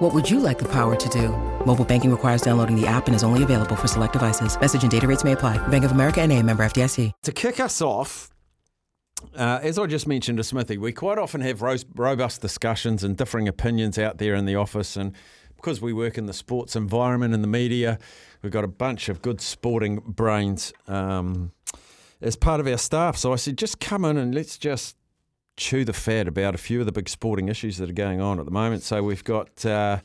What would you like the power to do? Mobile banking requires downloading the app and is only available for select devices. Message and data rates may apply. Bank of America and a member FDIC. To kick us off, uh, as I just mentioned to Smithy, we quite often have ro- robust discussions and differing opinions out there in the office. And because we work in the sports environment and the media, we've got a bunch of good sporting brains um, as part of our staff. So I said, just come in and let's just chew the fat about a few of the big sporting issues that are going on at the moment. So we've got. Uh,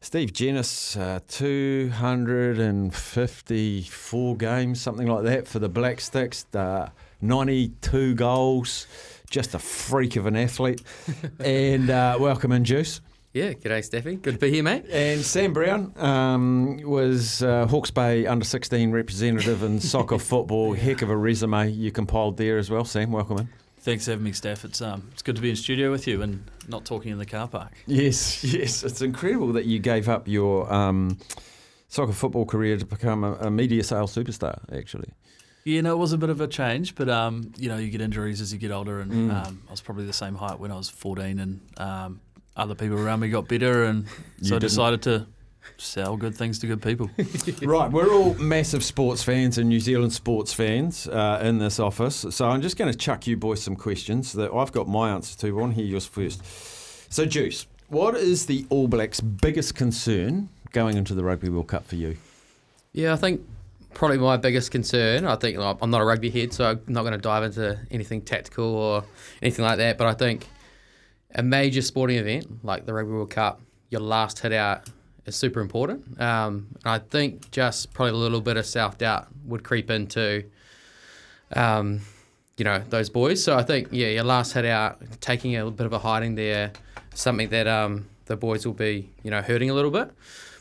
Steve Jenness, uh, 254 games, something like that, for the Black Sticks, uh, 92 goals, just a freak of an athlete. and uh, welcome in, Juice. Yeah, g'day, Steffi. Good to be here, mate. And Sam Brown um, was uh, Hawke's Bay under 16 representative in soccer football. Heck of a resume you compiled there as well, Sam. Welcome in. Thanks for having me, Steph. It's um, it's good to be in studio with you and not talking in the car park. Yes, yes. It's incredible that you gave up your um, soccer football career to become a, a, media sales superstar. Actually. Yeah, no, it was a bit of a change, but um, you know, you get injuries as you get older, and mm. um, I was probably the same height when I was 14, and um, other people around me got better, and so I decided to sell good things to good people. right, we're all massive sports fans and New Zealand sports fans uh, in this office. So I'm just going to chuck you boys some questions that I've got my answer to. I want to hear yours first. So, Juice, what is the All Blacks' biggest concern going into the Rugby World Cup for you? Yeah, I think probably my biggest concern. I think I'm not a rugby head, so I'm not going to dive into anything tactical or anything like that. But I think a major sporting event like the Rugby World Cup, your last hit out is super important. Um, I think just probably a little bit of self doubt would creep into, um, you know, those boys. So I think yeah, your last hit out, taking a bit of a hiding there, something that um, the boys will be you know hurting a little bit.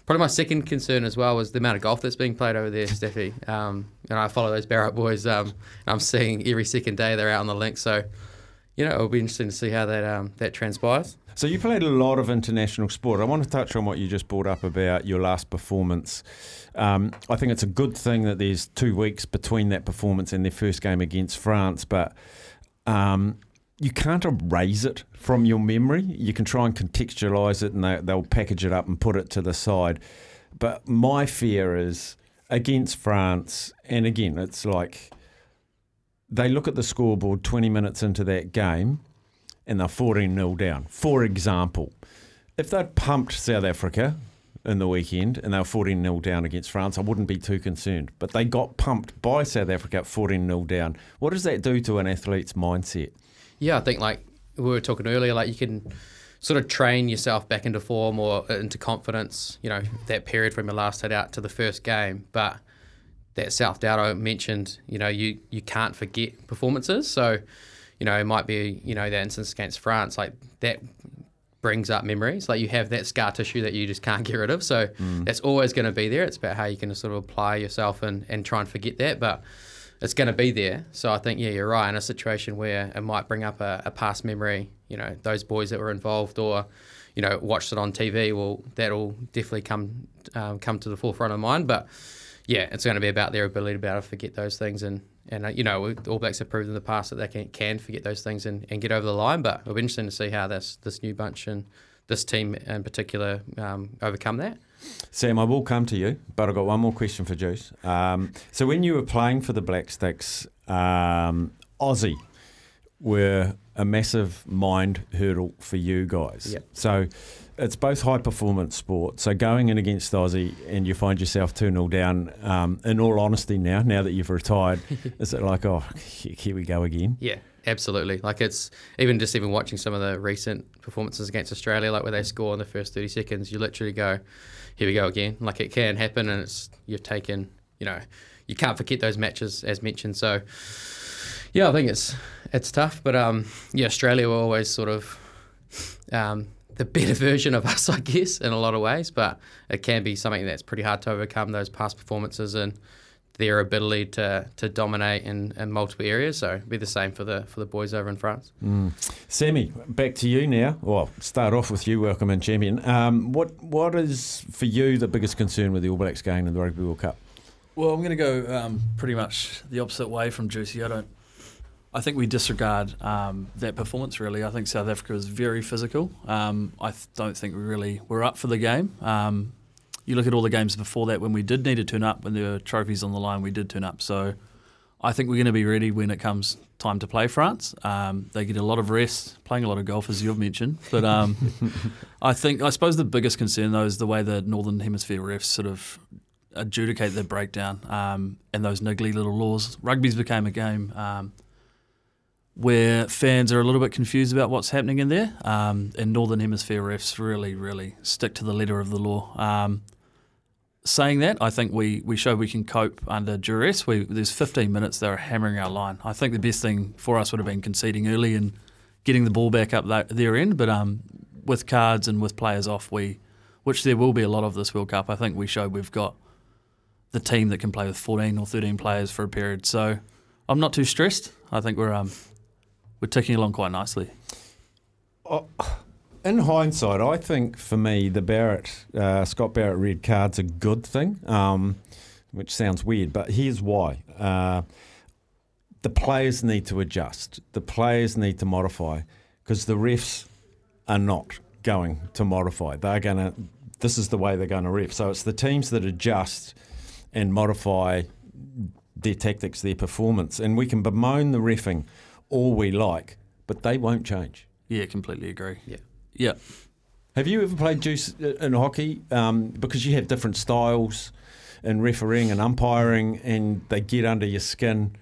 Probably my second concern as well was the amount of golf that's being played over there, Steffi. Um, and I follow those Barrett boys. Um, I'm seeing every second day they're out on the link. So, you know, it'll be interesting to see how that um, that transpires. So you played a lot of international sport. I want to touch on what you just brought up about your last performance. Um, I think it's a good thing that there's two weeks between that performance and their first game against France, but um, you can't erase it from your memory. You can try and contextualize it, and they, they'll package it up and put it to the side. But my fear is against France, and again, it's like they look at the scoreboard 20 minutes into that game and they're 14 0 down. For example, if they'd pumped South Africa in the weekend and they were 14 0 down against France, I wouldn't be too concerned. But they got pumped by South Africa 14 0 down. What does that do to an athlete's mindset? Yeah, I think like we were talking earlier, like you can sort of train yourself back into form or uh, into confidence, you know, that period from your last head out to the first game. But that self doubt I mentioned, you know, you, you can't forget performances. So, you know, it might be, you know, that instance against France, like that brings up memories. Like you have that scar tissue that you just can't get rid of. So mm. that's always going to be there. It's about how you can sort of apply yourself and, and try and forget that. But it's going to be there. So I think, yeah, you're right. In a situation where it might bring up a, a past memory, you know, those boys that were involved or, you know, watched it on TV, well, that'll definitely come um, come to the forefront of mind. But yeah, it's going to be about their ability to be able to forget those things and and uh, you know, All Blacks have proved in the past that they can, can forget those things and, and get over the line. But it'll be interesting to see how this this new bunch and this team in particular um, overcome that. Sam, I will come to you, but I've got one more question for Juice. Um, so when you were playing for the Black Sticks, um, Aussie were a massive mind hurdle for you guys. Yep. So it's both high performance sport. So going in against Aussie and you find yourself 2 0 down, um, in all honesty, now, now that you've retired, is it like, oh, here we go again? Yeah, absolutely. Like it's even just even watching some of the recent performances against Australia, like where they score in the first 30 seconds, you literally go, here we go again. Like it can happen and it's, you've taken, you know, you can't forget those matches as mentioned. So, yeah, I think it's it's tough, but um, yeah, Australia were always sort of um, the better version of us, I guess, in a lot of ways. But it can be something that's pretty hard to overcome those past performances and their ability to to dominate in, in multiple areas. So it'll be the same for the for the boys over in France. Mm. Sammy, back to you now. Well, start off with you. Welcome in, champion. Um, what what is for you the biggest concern with the All Blacks game in the Rugby World Cup? Well, I'm going to go um, pretty much the opposite way from Juicy. I don't. I think we disregard um, that performance. Really, I think South Africa was very physical. Um, I th- don't think we really were up for the game. Um, you look at all the games before that when we did need to turn up, when there were trophies on the line, we did turn up. So I think we're going to be ready when it comes time to play France. Um, they get a lot of rest, playing a lot of golf, as you've mentioned. But um, I think, I suppose the biggest concern, though, is the way the Northern Hemisphere refs sort of adjudicate their breakdown um, and those niggly little laws. Rugby's became a game where fans are a little bit confused about what's happening in there, um, and Northern Hemisphere refs really, really stick to the letter of the law. Um, saying that, I think we, we show we can cope under duress. We, there's 15 minutes they were hammering our line. I think the best thing for us would have been conceding early and getting the ball back up that, their end. But um, with cards and with players off, we which there will be a lot of this World Cup. I think we showed we've got the team that can play with 14 or 13 players for a period. So I'm not too stressed. I think we're um, we're ticking along quite nicely. Oh, in hindsight, I think for me the Barrett uh, Scott Barrett red card's a good thing, um, which sounds weird, but here's why. Uh, the players need to adjust. The players need to modify because the refs are not going to modify. They're going to. This is the way they're going to ref. So it's the teams that adjust and modify their tactics, their performance, and we can bemoan the refing all we like, but they won't change. Yeah, completely agree. Yeah. Yeah. Have you ever played juice in hockey? Um, because you have different styles in refereeing and umpiring, and they get under your skin,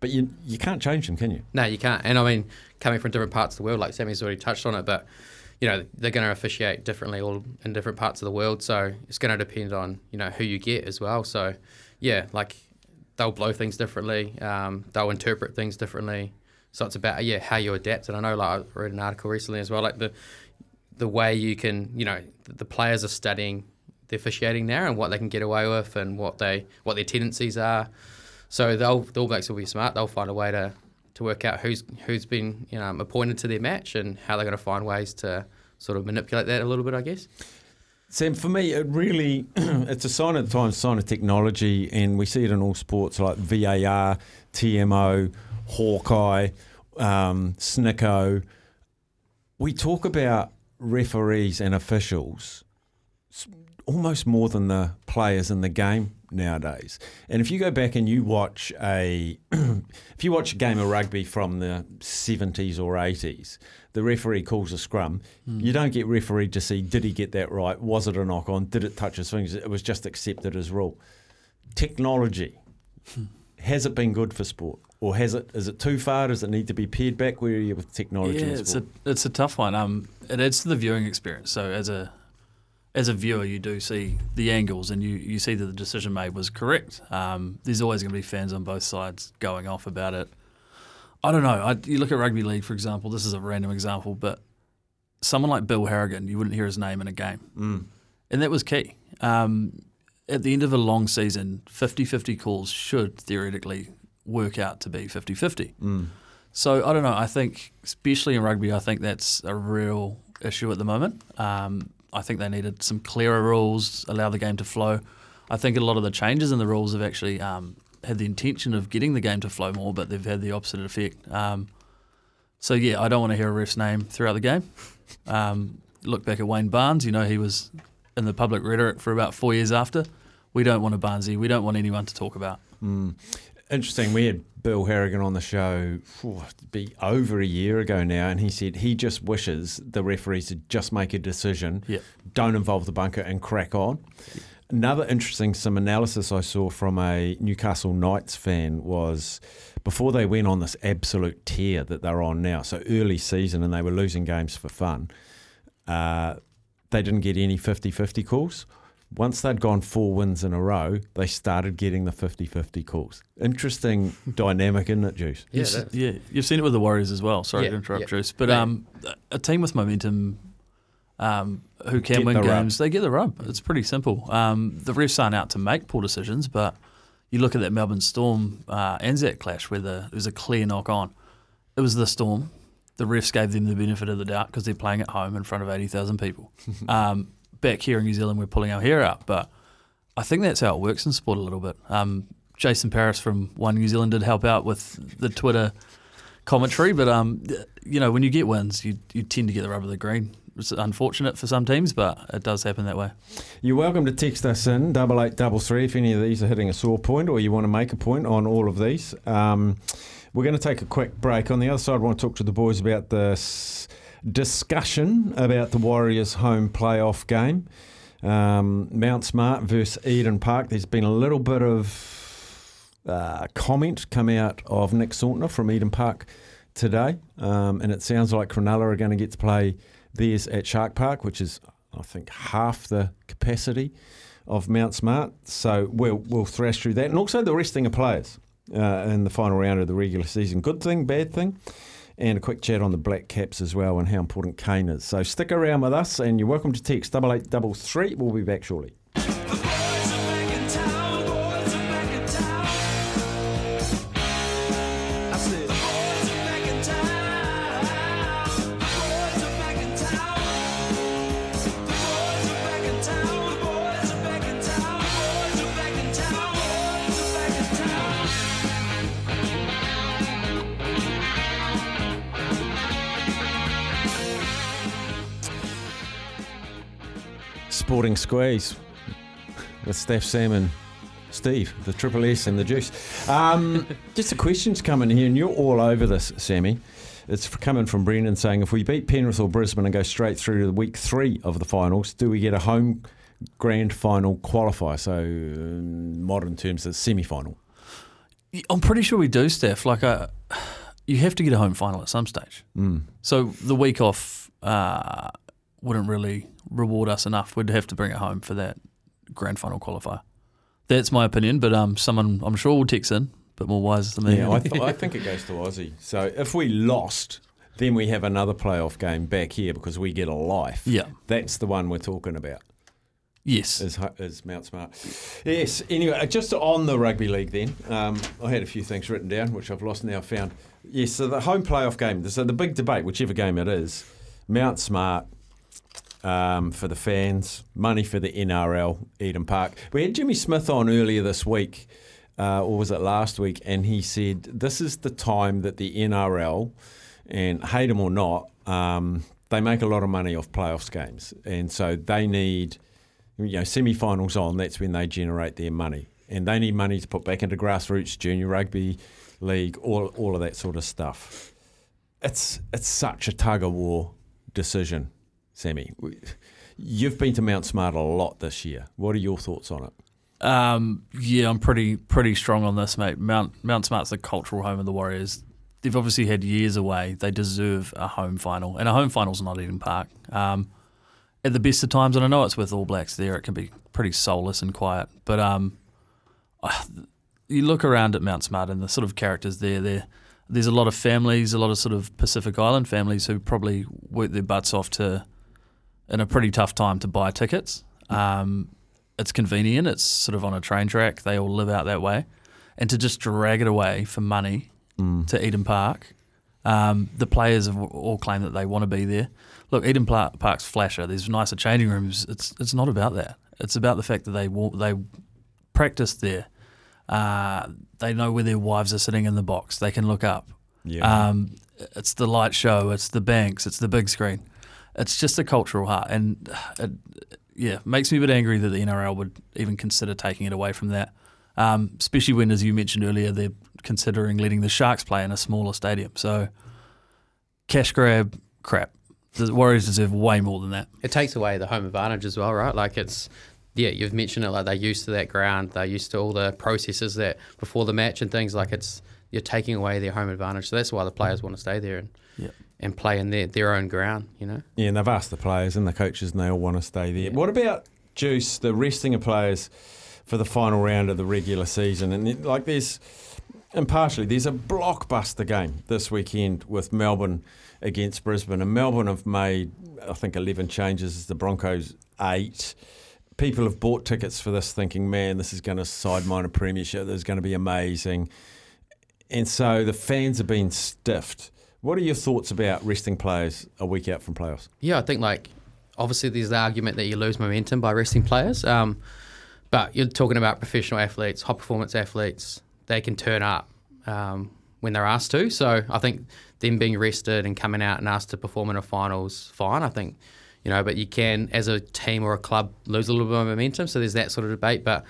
but you you can't change them, can you? No, you can't. And I mean, coming from different parts of the world, like Sammy's already touched on it, but you know they're going to officiate differently all in different parts of the world. So it's going to depend on you know who you get as well. So yeah, like they'll blow things differently. Um, they'll interpret things differently. So it's about yeah how you adapt. And I know like I read an article recently as well, like the the way you can you know the players are studying the officiating now and what they can get away with and what they what their tendencies are. So they'll the All Blacks will be smart. They'll find a way to to work out who's who's been you know appointed to their match and how they're going to find ways to sort of manipulate that a little bit, I guess. Sam, for me, it really it's a sign of the times, sign of technology, and we see it in all sports like VAR, TMO, Hawkeye, um, Snicko. We talk about referees and officials almost more than the players in the game nowadays. And if you go back and you watch a if you watch a game of rugby from the 70s or 80s, the referee calls a scrum. Mm. You don't get refereed to see did he get that right? Was it a knock on? Did it touch his fingers? It was just accepted as rule. Technology hmm. Has it been good for sport? Or has it? Is it too far? Does it need to be pared back? Where are you with technology? Yeah, it's a it's a tough one. Um, it adds to the viewing experience. So as a as a viewer, you do see the angles and you, you see that the decision made was correct. Um, there's always going to be fans on both sides going off about it. I don't know. I, you look at rugby league, for example. This is a random example, but someone like Bill Harrigan, you wouldn't hear his name in a game, mm. and that was key. Um, at the end of a long season, 50-50 calls should theoretically work out to be 50-50. Mm. So I don't know. I think, especially in rugby, I think that's a real issue at the moment. Um, I think they needed some clearer rules, allow the game to flow. I think a lot of the changes in the rules have actually um, had the intention of getting the game to flow more, but they've had the opposite effect. Um, so yeah, I don't want to hear a ref's name throughout the game. Um, look back at Wayne Barnes. You know he was in the public rhetoric for about four years after. We don't want a Barnesy. We don't want anyone to talk about. Mm. Interesting. We had Bill Harrigan on the show oh, be over a year ago now, and he said he just wishes the referees to just make a decision, yep. don't involve the bunker, and crack on. Another interesting some analysis I saw from a Newcastle Knights fan was before they went on this absolute tear that they're on now. So early season, and they were losing games for fun. Uh, they didn't get any 50-50 calls once they'd gone four wins in a row, they started getting the 50 50 calls. Interesting dynamic, isn't it, Juice? Yeah, you've, yeah, you've seen it with the Warriors as well. Sorry yeah, to interrupt, yeah. Juice. But um, a team with momentum um, who can get win games, rub. they get the rub. It's pretty simple. Um, the refs aren't out to make poor decisions, but you look at that Melbourne Storm uh, Anzac clash where the, it was a clear knock on. It was the Storm. The refs gave them the benefit of the doubt because they're playing at home in front of 80,000 people. um, back here in New Zealand, we're pulling our hair out, but I think that's how it works in sport a little bit. Um, Jason Paris from One New Zealand did help out with the Twitter commentary, but um, you know when you get wins, you you tend to get the rub of the green. It's unfortunate for some teams, but it does happen that way. You're welcome to text us in double eight double three if any of these are hitting a sore point or you want to make a point on all of these. Um, we're going to take a quick break. On the other side, I want to talk to the boys about this discussion about the Warriors' home playoff game. Um, Mount Smart versus Eden Park. There's been a little bit of uh, comment come out of Nick Sautner from Eden Park today, um, and it sounds like Cronulla are going to get to play theirs at Shark Park, which is I think half the capacity of Mount Smart. So we'll we'll thrash through that, and also the resting of players uh, in the final round of the regular season. Good thing, bad thing. And a quick chat on the Black Caps as well and how important Kane is. So stick around with us, and you're welcome to text double eight double three. We'll be back shortly. Sporting Squeeze with Steph Salmon. Steve, the Triple S and the Juice. Um, just the questions coming in here, and you're all over this, Sammy. It's coming from Brendan saying, if we beat Penrith or Brisbane and go straight through to the week three of the finals, do we get a home grand final qualifier? So, in modern terms, a semi final. I'm pretty sure we do, Steph. Like, uh, you have to get a home final at some stage. Mm. So the week off uh, wouldn't really reward us enough. We'd have to bring it home for that grand final qualifier. That's my opinion, but um, someone I'm sure will text in, but more wise than me. Yeah, I, th- I think it goes to Aussie. So if we lost, then we have another playoff game back here because we get a life. Yeah. That's the one we're talking about. yes. Is, is Mount Smart. Yes. Anyway, uh, just on the rugby league, then um, I had a few things written down which I've lost now. Found. Yes. So the home playoff game. So the big debate, whichever game it is, Mount Smart. Um, for the fans, money for the NRL, Eden Park. We had Jimmy Smith on earlier this week, uh, or was it last week? And he said this is the time that the NRL, and hate them or not, um, they make a lot of money off playoffs games, and so they need you know, semi-finals on, that's when they generate their money. And they need money to put back into grassroots, junior rugby league, all, all of that sort of stuff. It's it's such a tug of war decision, Sammy. You've been to Mount Smart a lot this year. What are your thoughts on it? Um, yeah, I'm pretty pretty strong on this, mate. Mount Mount Smart's the cultural home of the Warriors. They've obviously had years away. They deserve a home final, and a home final's not Eden Park. Um, at the best of times, and I know it's with All Blacks there, it can be pretty soulless and quiet. But um, I- you look around at Mount Smart and the sort of characters there. There, there's a lot of families, a lot of sort of Pacific Island families who probably work their butts off to, in a pretty tough time, to buy tickets. Um, it's convenient. It's sort of on a train track. They all live out that way, and to just drag it away for money to Eden Park. Um, the players have all claimed that they want to be there. Look, Eden Park's flasher. There's nicer changing rooms. It's it's not about that. It's about the fact that they wa- they practice there. Uh, they know where their wives are sitting in the box. They can look up. Yeah. Um, it's the light show. It's the banks. It's the big screen. It's just a cultural heart, and it, yeah, makes me a bit angry that the NRL would even consider taking it away from that. Um, especially when, as you mentioned earlier, they're considering letting the Sharks play in a smaller stadium. So, cash grab, crap. The Warriors deserve way more than that. It takes away the home advantage as well, right? Like it's, yeah, you've mentioned it. Like they're used to that ground. They're used to all the processes that before the match and things. Like it's you're taking away their home advantage. So that's why the players want to stay there and Yeah. And play in their their own ground. You know. Yeah, and they've asked the players and the coaches, and they all want to stay there. What about Juice, the resting of players for the final round of the regular season? And it- like, there's impartially, there's a blockbuster game this weekend with Melbourne against Brisbane, and Melbourne have made, I think, 11 changes. The Broncos eight. people have bought tickets for this thinking, man, this is going to sideline a premiership. This is going to be amazing. And so the fans have been stiffed. What are your thoughts about resting players a week out from playoffs? Yeah, I think like obviously there's the argument that you lose momentum by resting players. Um, but you're talking about professional athletes, high performance athletes. They can turn up um, when they're asked to. So I think them being rested and coming out and asked to perform in a finals, fine. I think you know, but you can as a team or a club lose a little bit of momentum. So there's that sort of debate, but.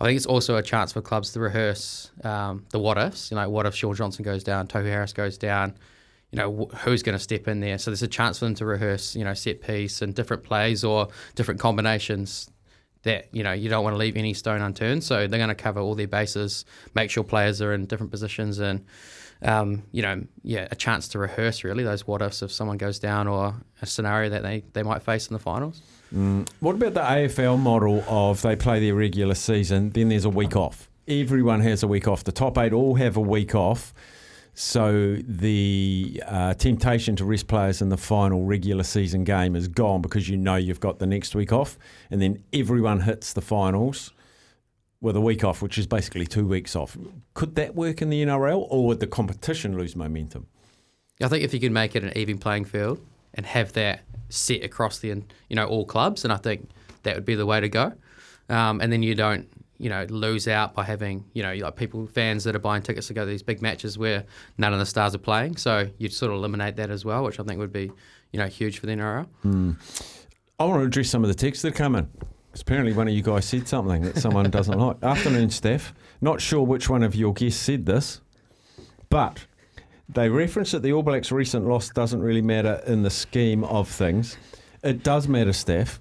I think it's also a chance for clubs to rehearse um, the what ifs. You know, what if Shaun Johnson goes down, Tohu Harris goes down? You know, wh- who's going to step in there? So there's a chance for them to rehearse, you know, set piece and different plays or different combinations that you know you don't want to leave any stone unturned. So they're going to cover all their bases, make sure players are in different positions, and um, you know, yeah, a chance to rehearse really those what ifs if someone goes down or a scenario that they, they might face in the finals. Mm. What about the AFL model of they play their regular season, then there's a week off? Everyone has a week off. The top eight all have a week off. So the uh, temptation to rest players in the final regular season game is gone because you know you've got the next week off, and then everyone hits the finals with a week off, which is basically two weeks off. Could that work in the NRL, or would the competition lose momentum? I think if you can make it an even playing field and have that set across the you know all clubs, and I think that would be the way to go. Um, and then you don't you know lose out by having you know like people fans that are buying tickets to go to these big matches where none of the stars are playing. So you'd sort of eliminate that as well, which I think would be you know huge for the NRL. Mm. I want to address some of the texts that come in. Apparently, one of you guys said something that someone doesn't like. Afternoon, Steph. Not sure which one of your guests said this, but they reference that the All Blacks' recent loss doesn't really matter in the scheme of things. It does matter, Steph.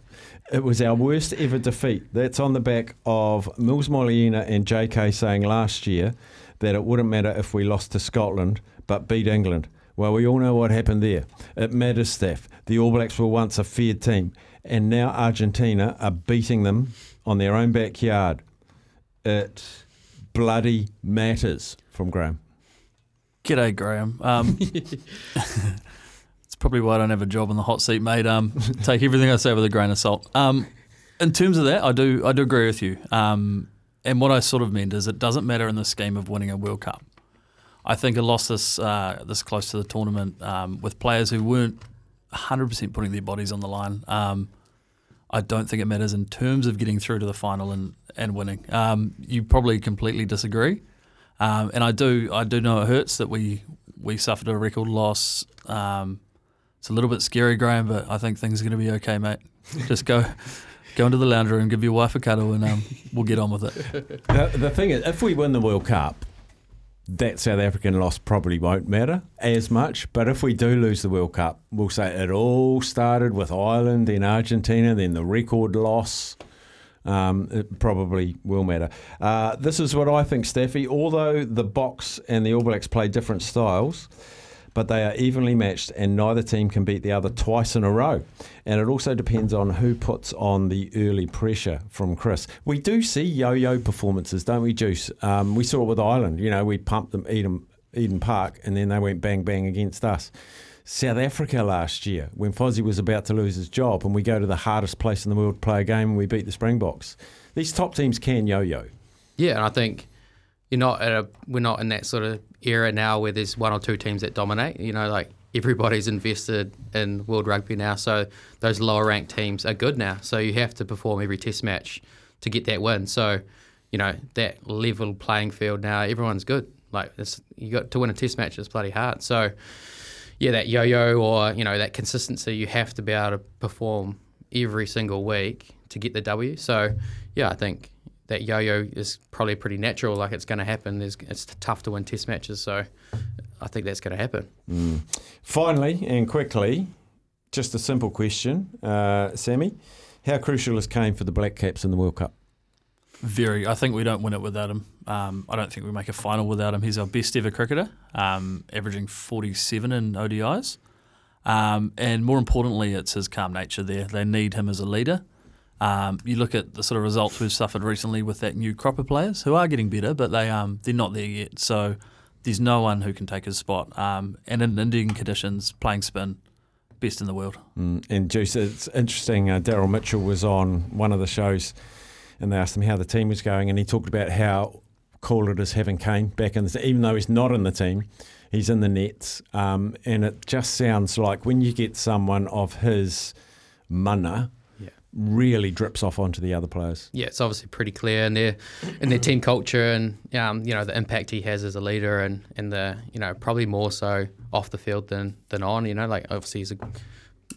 It was our worst ever defeat. That's on the back of Mils Muliaina and JK saying last year that it wouldn't matter if we lost to Scotland but beat England. Well, we all know what happened there. It matters, Steph. The All Blacks were once a feared team, and now Argentina are beating them on their own backyard. It bloody matters from Graham. G'day, Graham. Um, probably why I don't have a job on the hot seat, mate. Um, take everything I say with a grain of salt. Um, in terms of that, I do I do agree with you. Um, and what I sort of meant is it doesn't matter in the scheme of winning a World Cup. I think a loss this uh, this close to the tournament um, with players who weren't 100% putting their bodies on the line. Um, I don't think it matters in terms of getting through to the final and, and winning. Um, you probably completely disagree. Um, and I do I do know it hurts that we we suffered a record loss. Um, it's a little bit scary, Graham, but I think things are going to be okay, mate. Just go go into the lounge room, give your wife a cuddle, and um, we'll get on with it. The, the thing is, if we win the World Cup, that South African loss probably won't matter as much. But if we do lose the World Cup, we'll say it all started with Ireland, then Argentina, then the record loss. Um, it probably will matter. Uh, this is what I think, Staffy. Although the Boks and the All Blacks play different styles, but they are evenly matched, and neither team can beat the other twice in a row. And it also depends on who puts on the early pressure from Chris. We do see yo-yo performances, don't we, Juice? Um, we saw it with Ireland. You know, we pumped them Eden, Eden Park, and then they went bang bang against us. South Africa last year, when Fozzie was about to lose his job, and we go to the hardest place in the world to play a game, and we beat the Springboks. These top teams can yo-yo. Yeah, and I think you're not at a we're not in that sort of era now where there's one or two teams that dominate. You know, like everybody's invested in world rugby now, so those lower ranked teams are good now. So you have to perform every test match to get that win. So, you know, that level playing field now, everyone's good. Like it's, you got to win a test match is bloody hard. So yeah, that yo-yo or you know that consistency, you have to be able to perform every single week to get the W. So yeah, I think that yo-yo is probably pretty natural. Like it's going to happen. There's, it's tough to win test matches, so I think that's going to happen. Mm. Finally and quickly, just a simple question, uh, Sammy. How crucial is Kane for the Black Caps in the World Cup? Very. I think we don't win it without him. Um, I don't think we make a final without him. He's our best ever cricketer, um, averaging 47 in ODIs. Um, and more importantly, it's his calm nature there. They need him as a leader. Um, you look at the sort of results we've suffered recently with that new crop of players who are getting better, but they um, they're not there yet. So there's no one who can take his spot. Um, and in Indian conditions, playing spin, best in the world. Mm, and Juice, it's interesting. Uh, Daryl Mitchell was on one of the shows, and they asked him how the team was going, and he talked about how cool it is having Kane back in the even though he's not in the team. He's in the nets, um, and it just sounds like when you get someone of his mana. Really drips off onto the other players. yeah, it's obviously pretty clear in their in their team culture and um, you know the impact he has as a leader and and the you know probably more so off the field than than on. You know, like obviously he's a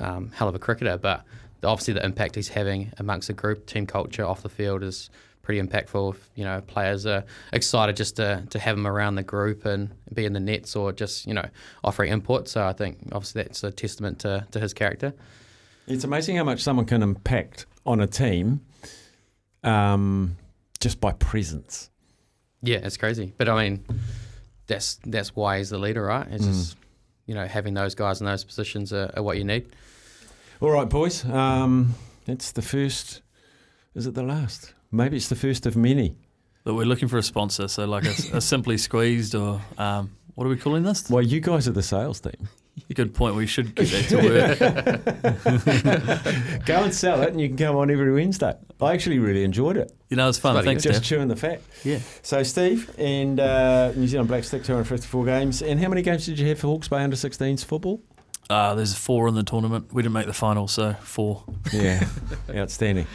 um, hell of a cricketer, but obviously the impact he's having amongst the group, team culture off the field is pretty impactful. You know, players are excited just to to have him around the group and be in the nets or just you know offering input. So I think obviously that's a testament to to his character. It's amazing how much someone can impact on a team um, just by presence. Yeah, it's crazy. But I mean, that's that's why he's the leader, right? It's just you know having those guys in those positions are, are what you need. All right, boys. Um, it's the first. Is it the last? Maybe it's the first of many. But we're looking for a sponsor, so like a, a simply squeezed or um, what are we calling this? Well, you guys are the sales team. Good point. We should get that to work. Go and sell it, and you can come on every Wednesday. I actually really enjoyed it. You know, it's fun. Bloody Thanks, Just Steph. chewing the fat. Yeah. So, Steve, and uh, New Zealand Black Stick, 254 games. And how many games did you have for Hawke's Bay under 16s football? Uh, there's four in the tournament. We didn't make the final, so four. Yeah, outstanding.